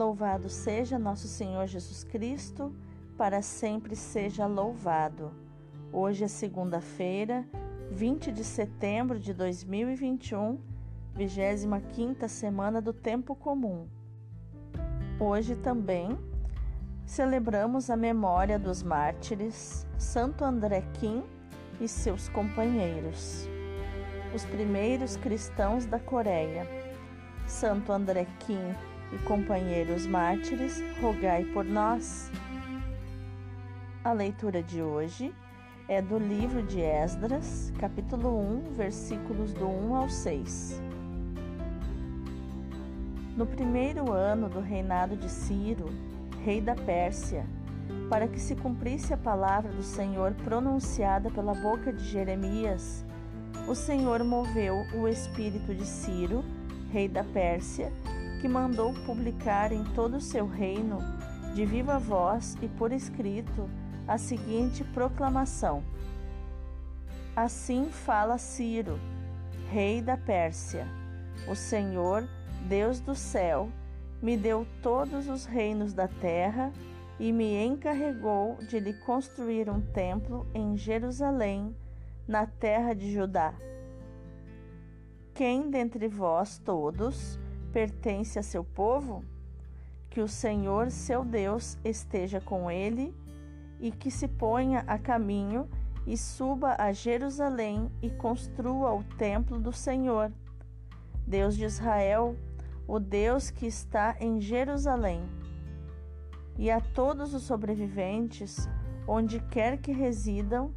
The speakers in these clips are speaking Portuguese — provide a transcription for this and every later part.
Louvado seja nosso Senhor Jesus Cristo, para sempre seja louvado. Hoje é segunda-feira, 20 de setembro de 2021, 25 semana do Tempo Comum. Hoje também celebramos a memória dos mártires Santo André Kim e seus companheiros, os primeiros cristãos da Coreia. Santo André Kim e companheiros mártires, rogai por nós. A leitura de hoje é do livro de Esdras, capítulo 1, versículos do 1 ao 6. No primeiro ano do reinado de Ciro, rei da Pérsia, para que se cumprisse a palavra do Senhor pronunciada pela boca de Jeremias, o Senhor moveu o espírito de Ciro, rei da Pérsia, que mandou publicar em todo o seu reino, de viva voz e por escrito, a seguinte proclamação: Assim fala Ciro, rei da Pérsia: O Senhor, Deus do céu, me deu todos os reinos da terra e me encarregou de lhe construir um templo em Jerusalém, na terra de Judá. Quem dentre vós todos pertence a seu povo? Que o Senhor, seu Deus, esteja com ele e que se ponha a caminho e suba a Jerusalém e construa o templo do Senhor, Deus de Israel, o Deus que está em Jerusalém. E a todos os sobreviventes, onde quer que residam,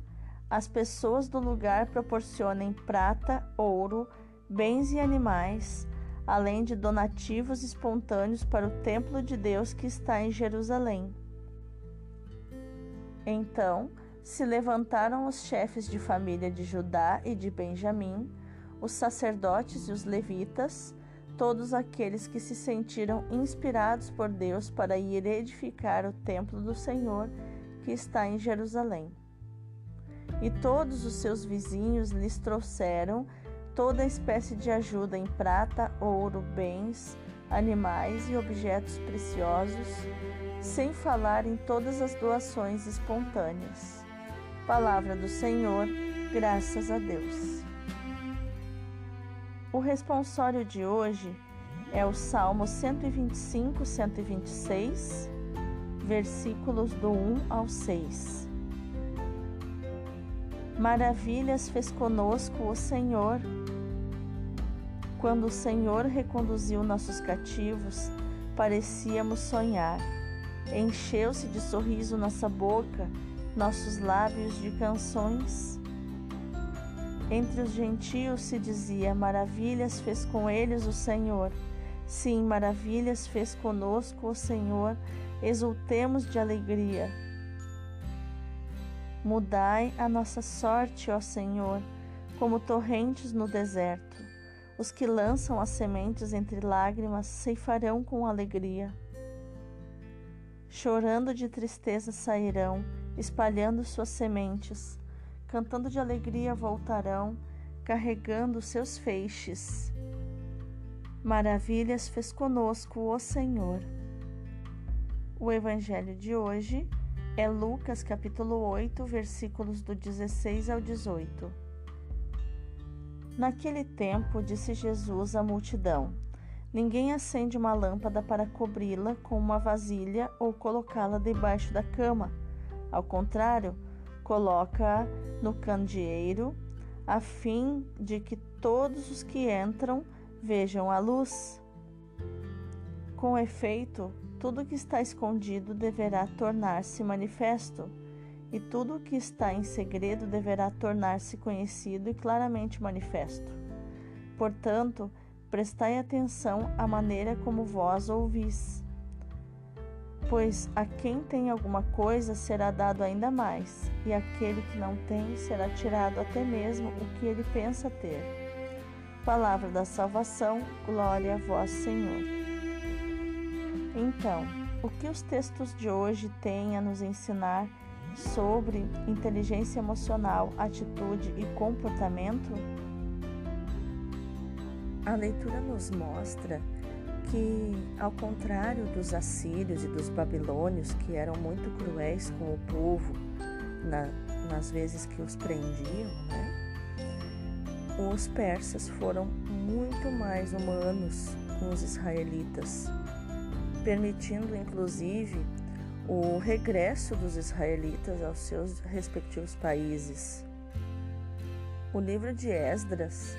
as pessoas do lugar proporcionem prata, ouro, bens e animais além de donativos espontâneos para o templo de Deus que está em Jerusalém. Então se levantaram os chefes de família de Judá e de Benjamim, os sacerdotes e os levitas, todos aqueles que se sentiram inspirados por Deus para ir edificar o templo do Senhor que está em Jerusalém. E todos os seus vizinhos lhes trouxeram toda espécie de ajuda em prata, ouro, bens, animais e objetos preciosos, sem falar em todas as doações espontâneas. Palavra do Senhor, graças a Deus. O responsório de hoje é o Salmo 125, 126, versículos do 1 ao 6. Maravilhas fez conosco o Senhor quando o Senhor reconduziu nossos cativos, parecíamos sonhar. Encheu-se de sorriso nossa boca, nossos lábios de canções. Entre os gentios se dizia: Maravilhas fez com eles o Senhor. Sim, maravilhas fez conosco o Senhor. Exultemos de alegria. Mudai a nossa sorte, ó Senhor, como torrentes no deserto. Os que lançam as sementes entre lágrimas ceifarão com alegria. Chorando de tristeza sairão, espalhando suas sementes, cantando de alegria voltarão, carregando seus feixes. Maravilhas fez conosco o Senhor. O evangelho de hoje é Lucas capítulo 8, versículos do 16 ao 18. Naquele tempo, disse Jesus à multidão: Ninguém acende uma lâmpada para cobri-la com uma vasilha ou colocá-la debaixo da cama. Ao contrário, coloca-a no candeeiro, a fim de que todos os que entram vejam a luz. Com efeito, tudo que está escondido deverá tornar-se manifesto e tudo o que está em segredo deverá tornar-se conhecido e claramente manifesto. Portanto, prestai atenção à maneira como vós ouvis. Pois a quem tem alguma coisa será dado ainda mais, e aquele que não tem será tirado até mesmo o que ele pensa ter. Palavra da salvação, glória a vós, Senhor. Então, o que os textos de hoje têm a nos ensinar? Sobre inteligência emocional, atitude e comportamento? A leitura nos mostra que, ao contrário dos assírios e dos babilônios, que eram muito cruéis com o povo na, nas vezes que os prendiam, né? os persas foram muito mais humanos com os israelitas, permitindo inclusive o regresso dos israelitas aos seus respectivos países. O livro de Esdras,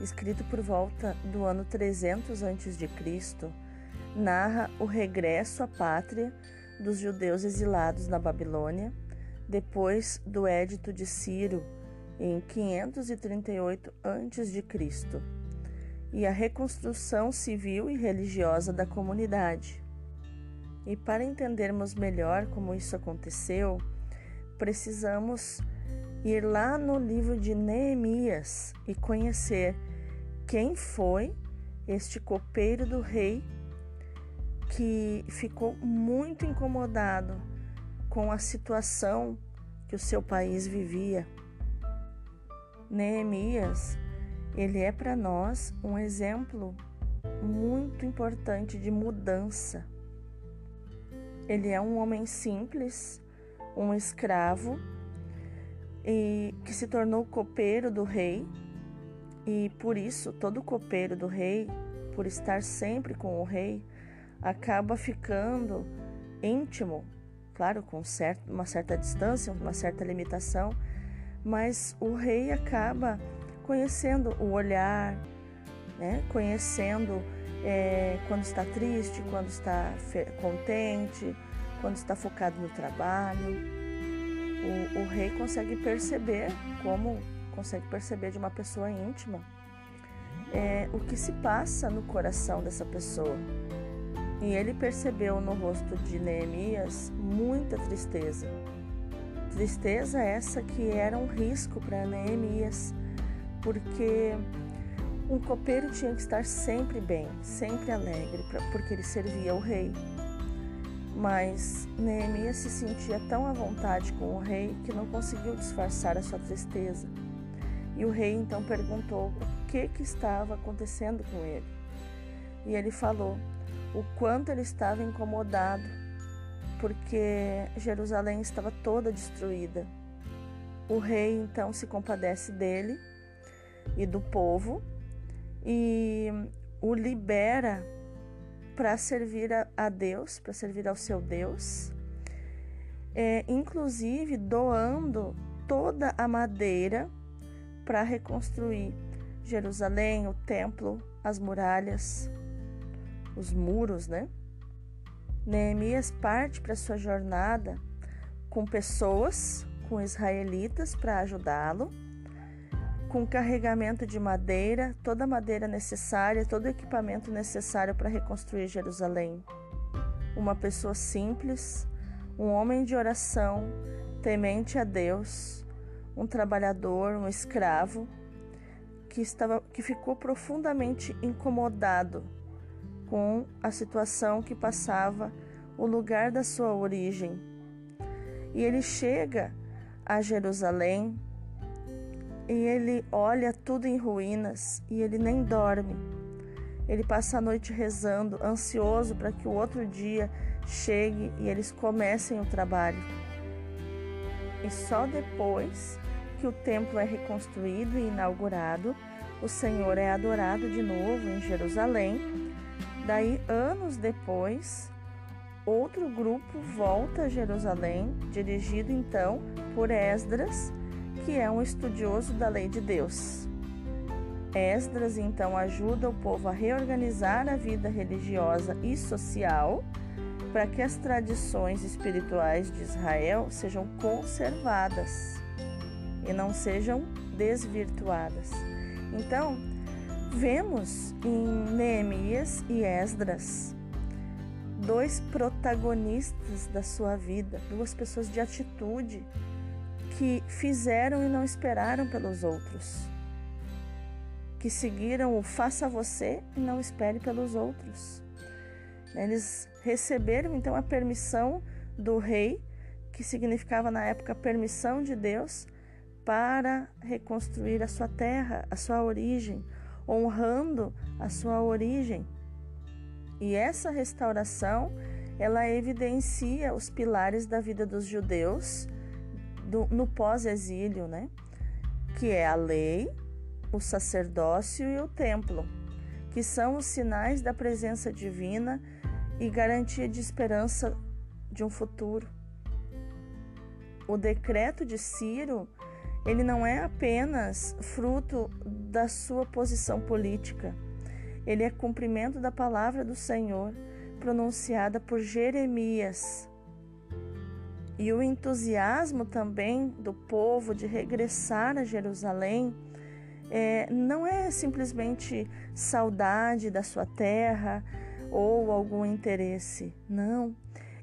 escrito por volta do ano 300 a.C., narra o regresso à pátria dos judeus exilados na Babilônia depois do Édito de Ciro em 538 a.C. e a reconstrução civil e religiosa da comunidade. E para entendermos melhor como isso aconteceu, precisamos ir lá no livro de Neemias e conhecer quem foi este copeiro do rei que ficou muito incomodado com a situação que o seu país vivia. Neemias, ele é para nós um exemplo muito importante de mudança ele é um homem simples, um escravo, e que se tornou copeiro do rei. E por isso, todo copeiro do rei, por estar sempre com o rei, acaba ficando íntimo, claro, com certo, uma certa distância, uma certa limitação, mas o rei acaba conhecendo o olhar, né? conhecendo é, quando está triste, quando está contente, quando está focado no trabalho. O, o rei consegue perceber, como consegue perceber de uma pessoa íntima, é, o que se passa no coração dessa pessoa. E ele percebeu no rosto de Neemias muita tristeza. Tristeza essa que era um risco para Neemias, porque um copeiro tinha que estar sempre bem, sempre alegre, porque ele servia o rei. Mas Neemias se sentia tão à vontade com o rei que não conseguiu disfarçar a sua tristeza. E o rei então perguntou o que, que estava acontecendo com ele. E ele falou o quanto ele estava incomodado, porque Jerusalém estava toda destruída. O rei então se compadece dele e do povo e o libera para servir a, Deus, para servir ao seu Deus, é, inclusive doando toda a madeira para reconstruir Jerusalém, o templo, as muralhas, os muros, né? Neemias parte para sua jornada com pessoas, com israelitas para ajudá-lo com carregamento de madeira, toda a madeira necessária, todo o equipamento necessário para reconstruir Jerusalém. Uma pessoa simples, um homem de oração, temente a Deus, um trabalhador, um escravo, que, estava, que ficou profundamente incomodado com a situação que passava o lugar da sua origem. E ele chega a Jerusalém e ele olha tudo em ruínas e ele nem dorme. Ele passa a noite rezando, ansioso para que o outro dia chegue e eles comecem o trabalho. E só depois que o templo é reconstruído e inaugurado, o Senhor é adorado de novo em Jerusalém. Daí, anos depois, outro grupo volta a Jerusalém, dirigido então por Esdras, que é um estudioso da lei de Deus. Esdras então ajuda o povo a reorganizar a vida religiosa e social para que as tradições espirituais de Israel sejam conservadas e não sejam desvirtuadas. Então, vemos em Neemias e Esdras dois protagonistas da sua vida, duas pessoas de atitude que fizeram e não esperaram pelos outros, que seguiram o faça você e não espere pelos outros. Eles receberam então a permissão do rei, que significava na época permissão de Deus para reconstruir a sua terra, a sua origem, honrando a sua origem. E essa restauração, ela evidencia os pilares da vida dos judeus do, no pós-exílio, né? Que é a lei, o sacerdócio e o templo, que são os sinais da presença divina e garantia de esperança de um futuro. O decreto de Ciro, ele não é apenas fruto da sua posição política. Ele é cumprimento da palavra do Senhor pronunciada por Jeremias. E o entusiasmo também do povo de regressar a Jerusalém é, não é simplesmente saudade da sua terra ou algum interesse. Não.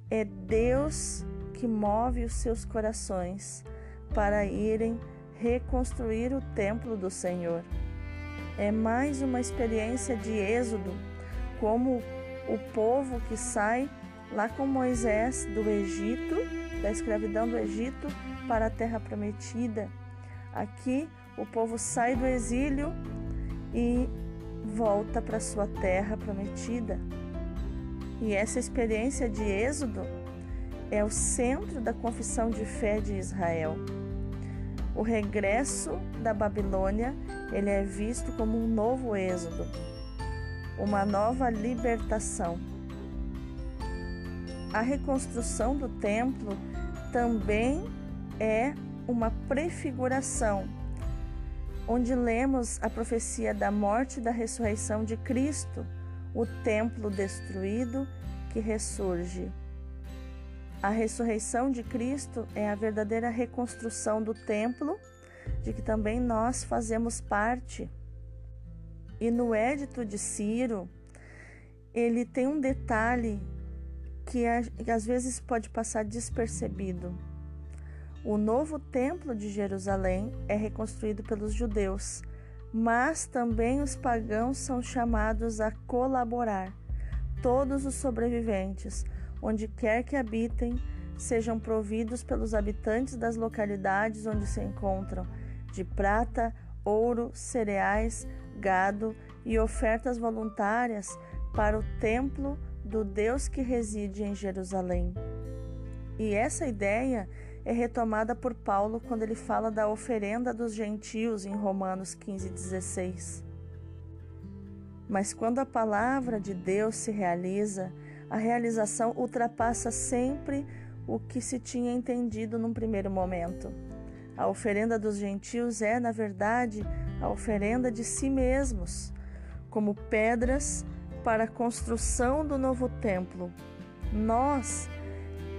É Deus que move os seus corações para irem reconstruir o templo do Senhor. É mais uma experiência de êxodo, como o povo que sai lá com Moisés do Egito, da escravidão do Egito, para a terra prometida. Aqui o povo sai do exílio e volta para sua terra prometida. E essa experiência de êxodo é o centro da confissão de fé de Israel. O regresso da Babilônia, ele é visto como um novo êxodo, uma nova libertação. A reconstrução do templo também é uma prefiguração onde lemos a profecia da morte e da ressurreição de Cristo, o templo destruído que ressurge. A ressurreição de Cristo é a verdadeira reconstrução do templo, de que também nós fazemos parte. E no Édito de Ciro, ele tem um detalhe que, às vezes pode passar despercebido. O novo templo de Jerusalém é reconstruído pelos judeus, mas também os pagãos são chamados a colaborar. Todos os sobreviventes, onde quer que habitem, sejam providos pelos habitantes das localidades onde se encontram de prata, ouro, cereais, gado e ofertas voluntárias para o templo do Deus que reside em Jerusalém. E essa ideia é retomada por Paulo quando ele fala da oferenda dos gentios em Romanos 15, 16. Mas quando a palavra de Deus se realiza, a realização ultrapassa sempre o que se tinha entendido num primeiro momento. A oferenda dos gentios é, na verdade, a oferenda de si mesmos, como pedras para a construção do novo templo. Nós,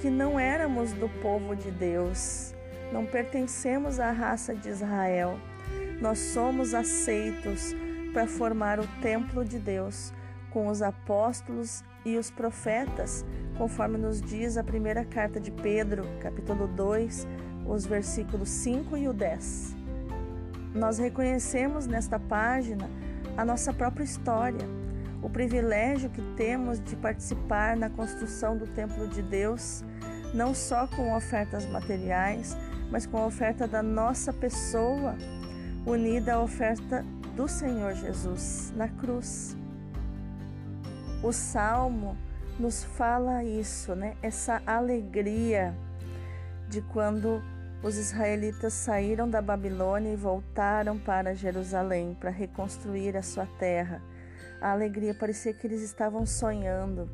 que não éramos do povo de Deus, não pertencemos à raça de Israel. Nós somos aceitos para formar o templo de Deus com os apóstolos e os profetas, conforme nos diz a primeira carta de Pedro, capítulo 2, os versículos 5 e o 10. Nós reconhecemos nesta página a nossa própria história, o privilégio que temos de participar na construção do templo de Deus não só com ofertas materiais, mas com a oferta da nossa pessoa, unida à oferta do Senhor Jesus na cruz. O salmo nos fala isso, né? Essa alegria de quando os israelitas saíram da Babilônia e voltaram para Jerusalém para reconstruir a sua terra. A alegria parecia que eles estavam sonhando.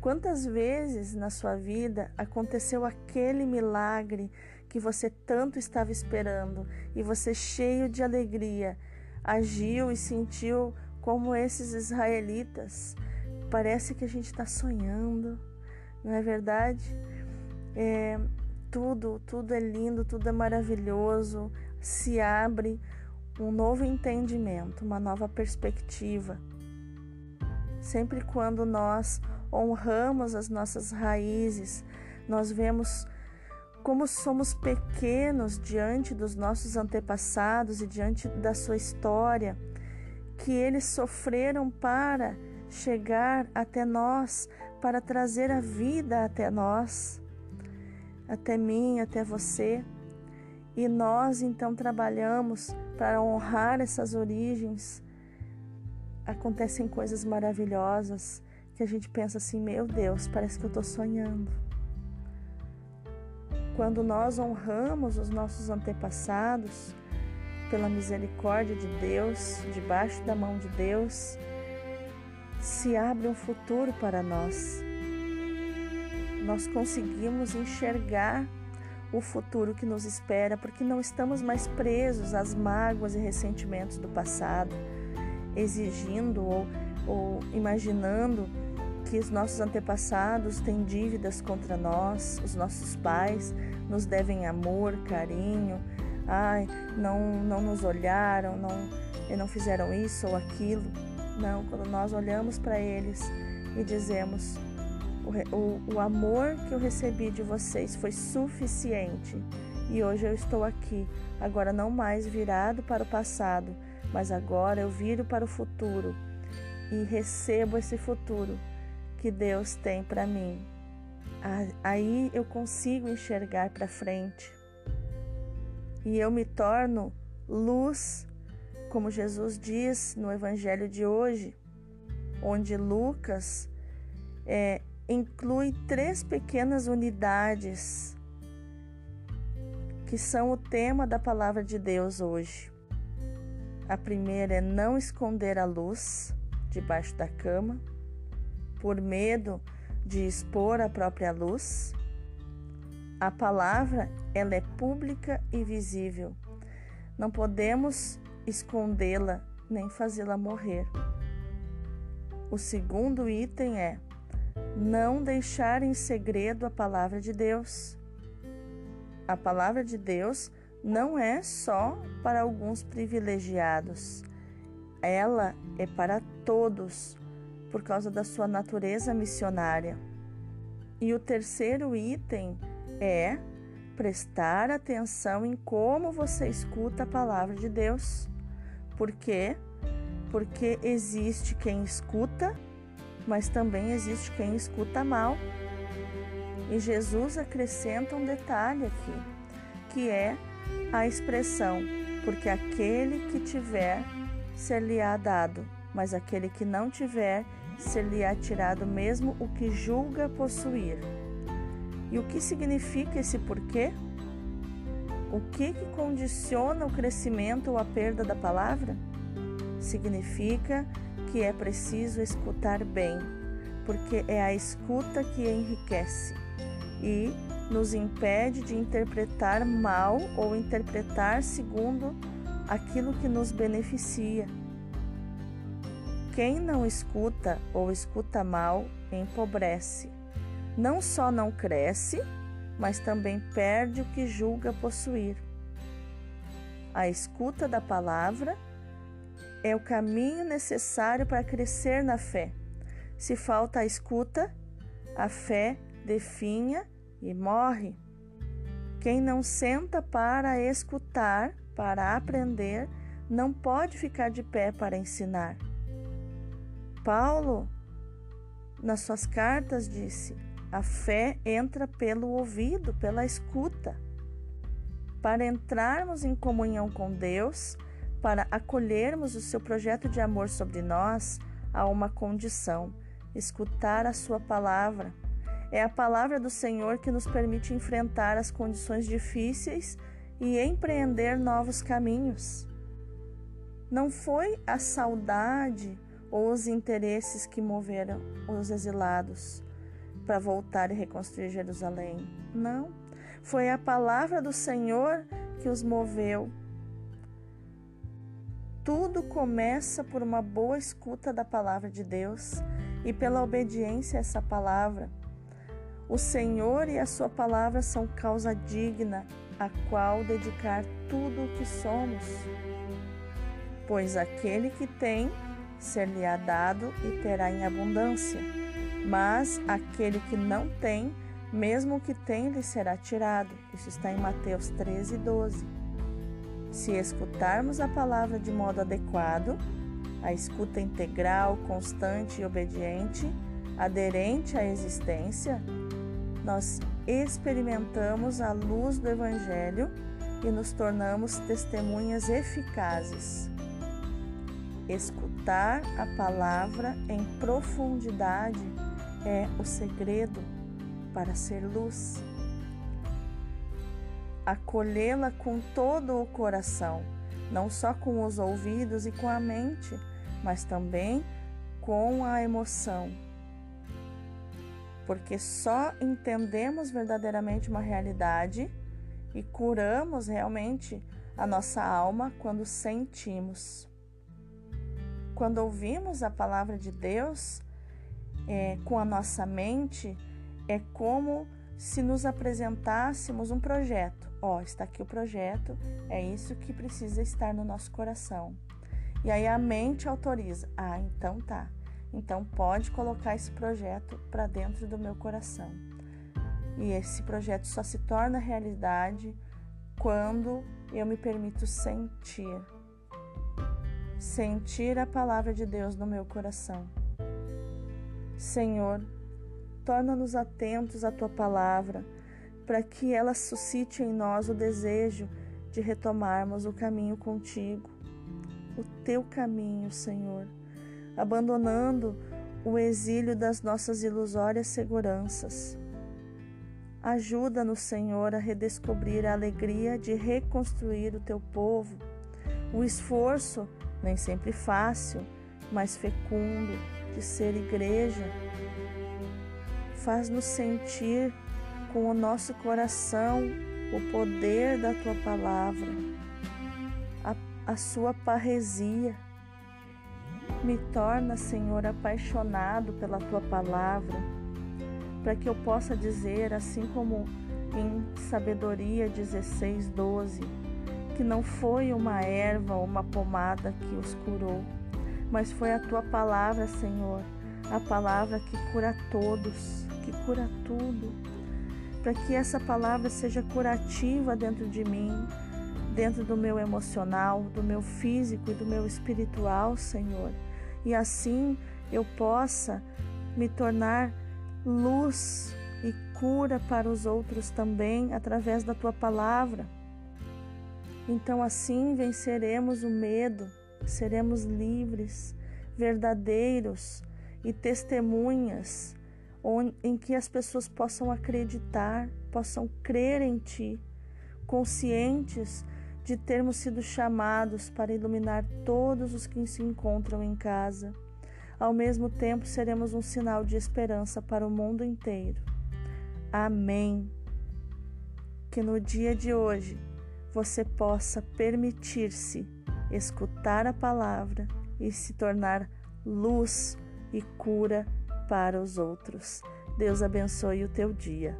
Quantas vezes na sua vida aconteceu aquele milagre que você tanto estava esperando e você, cheio de alegria, agiu e sentiu como esses israelitas? Parece que a gente está sonhando, não é verdade? É, tudo, tudo é lindo, tudo é maravilhoso, se abre um novo entendimento, uma nova perspectiva. Sempre quando nós honramos as nossas raízes, nós vemos como somos pequenos diante dos nossos antepassados e diante da sua história, que eles sofreram para chegar até nós, para trazer a vida até nós, até mim, até você. E nós então trabalhamos para honrar essas origens. Acontecem coisas maravilhosas que a gente pensa assim: meu Deus, parece que eu estou sonhando. Quando nós honramos os nossos antepassados, pela misericórdia de Deus, debaixo da mão de Deus, se abre um futuro para nós. Nós conseguimos enxergar o futuro que nos espera, porque não estamos mais presos às mágoas e ressentimentos do passado, exigindo ou, ou imaginando que os nossos antepassados têm dívidas contra nós, os nossos pais nos devem amor, carinho, ai, não, não nos olharam, não, não fizeram isso ou aquilo. Não, quando nós olhamos para eles e dizemos: o, o, o amor que eu recebi de vocês foi suficiente e hoje eu estou aqui, agora não mais virado para o passado, mas agora eu viro para o futuro e recebo esse futuro que Deus tem para mim. Aí eu consigo enxergar para frente e eu me torno luz, como Jesus diz no Evangelho de hoje, onde Lucas é, inclui três pequenas unidades que são o tema da palavra de Deus hoje. A primeira é não esconder a luz debaixo da cama, por medo de expor a própria luz. A palavra, ela é pública e visível. Não podemos escondê-la nem fazê-la morrer. O segundo item é não deixar em segredo a palavra de Deus. A palavra de Deus não é só para alguns privilegiados. Ela é para todos, por causa da sua natureza missionária. E o terceiro item é prestar atenção em como você escuta a palavra de Deus. Por quê? Porque existe quem escuta, mas também existe quem escuta mal. E Jesus acrescenta um detalhe aqui, que é a expressão: porque aquele que tiver, ser-lhe-á dado, mas aquele que não tiver, ser-lhe-á tirado mesmo o que julga possuir. E o que significa esse porquê? O que, que condiciona o crescimento ou a perda da palavra? Significa que é preciso escutar bem, porque é a escuta que enriquece e nos impede de interpretar mal ou interpretar segundo aquilo que nos beneficia. Quem não escuta ou escuta mal empobrece não só não cresce, mas também perde o que julga possuir. A escuta da palavra é o caminho necessário para crescer na fé. Se falta a escuta, a fé definha e morre. Quem não senta para escutar, para aprender, não pode ficar de pé para ensinar. Paulo, nas suas cartas, disse: a fé entra pelo ouvido, pela escuta. Para entrarmos em comunhão com Deus, para acolhermos o seu projeto de amor sobre nós, há uma condição: escutar a sua palavra. É a palavra do Senhor que nos permite enfrentar as condições difíceis e empreender novos caminhos. Não foi a saudade ou os interesses que moveram os exilados para voltar e reconstruir Jerusalém. Não. Foi a palavra do Senhor que os moveu. Tudo começa por uma boa escuta da palavra de Deus e pela obediência a essa palavra. O Senhor e a sua palavra são causa digna a qual dedicar tudo o que somos. Pois aquele que tem, ser-lhe-á dado e terá em abundância mas aquele que não tem, mesmo o que tem, lhe será tirado. Isso está em Mateus 13, 12. Se escutarmos a palavra de modo adequado, a escuta integral, constante e obediente, aderente à existência, nós experimentamos a luz do Evangelho e nos tornamos testemunhas eficazes. Escutar a palavra em profundidade é o segredo para ser luz. Acolhê-la com todo o coração, não só com os ouvidos e com a mente, mas também com a emoção. Porque só entendemos verdadeiramente uma realidade e curamos realmente a nossa alma quando sentimos. Quando ouvimos a palavra de Deus é, com a nossa mente, é como se nos apresentássemos um projeto. Ó, oh, está aqui o projeto, é isso que precisa estar no nosso coração. E aí a mente autoriza. Ah, então tá. Então pode colocar esse projeto para dentro do meu coração. E esse projeto só se torna realidade quando eu me permito sentir sentir a palavra de Deus no meu coração. Senhor, torna-nos atentos à tua palavra, para que ela suscite em nós o desejo de retomarmos o caminho contigo, o teu caminho, Senhor, abandonando o exílio das nossas ilusórias seguranças. Ajuda-nos, Senhor, a redescobrir a alegria de reconstruir o teu povo, o esforço nem sempre fácil, mas fecundo, de ser igreja. Faz-nos sentir com o nosso coração o poder da tua palavra, a, a sua parresia. Me torna, Senhor, apaixonado pela tua palavra, para que eu possa dizer, assim como em Sabedoria 16, 12 que não foi uma erva ou uma pomada que os curou, mas foi a tua palavra, Senhor, a palavra que cura todos, que cura tudo. Para que essa palavra seja curativa dentro de mim, dentro do meu emocional, do meu físico e do meu espiritual, Senhor. E assim eu possa me tornar luz e cura para os outros também através da tua palavra. Então, assim venceremos o medo, seremos livres, verdadeiros e testemunhas em que as pessoas possam acreditar, possam crer em Ti, conscientes de termos sido chamados para iluminar todos os que se encontram em casa. Ao mesmo tempo, seremos um sinal de esperança para o mundo inteiro. Amém. Que no dia de hoje você possa permitir-se escutar a palavra e se tornar luz e cura para os outros. Deus abençoe o teu dia.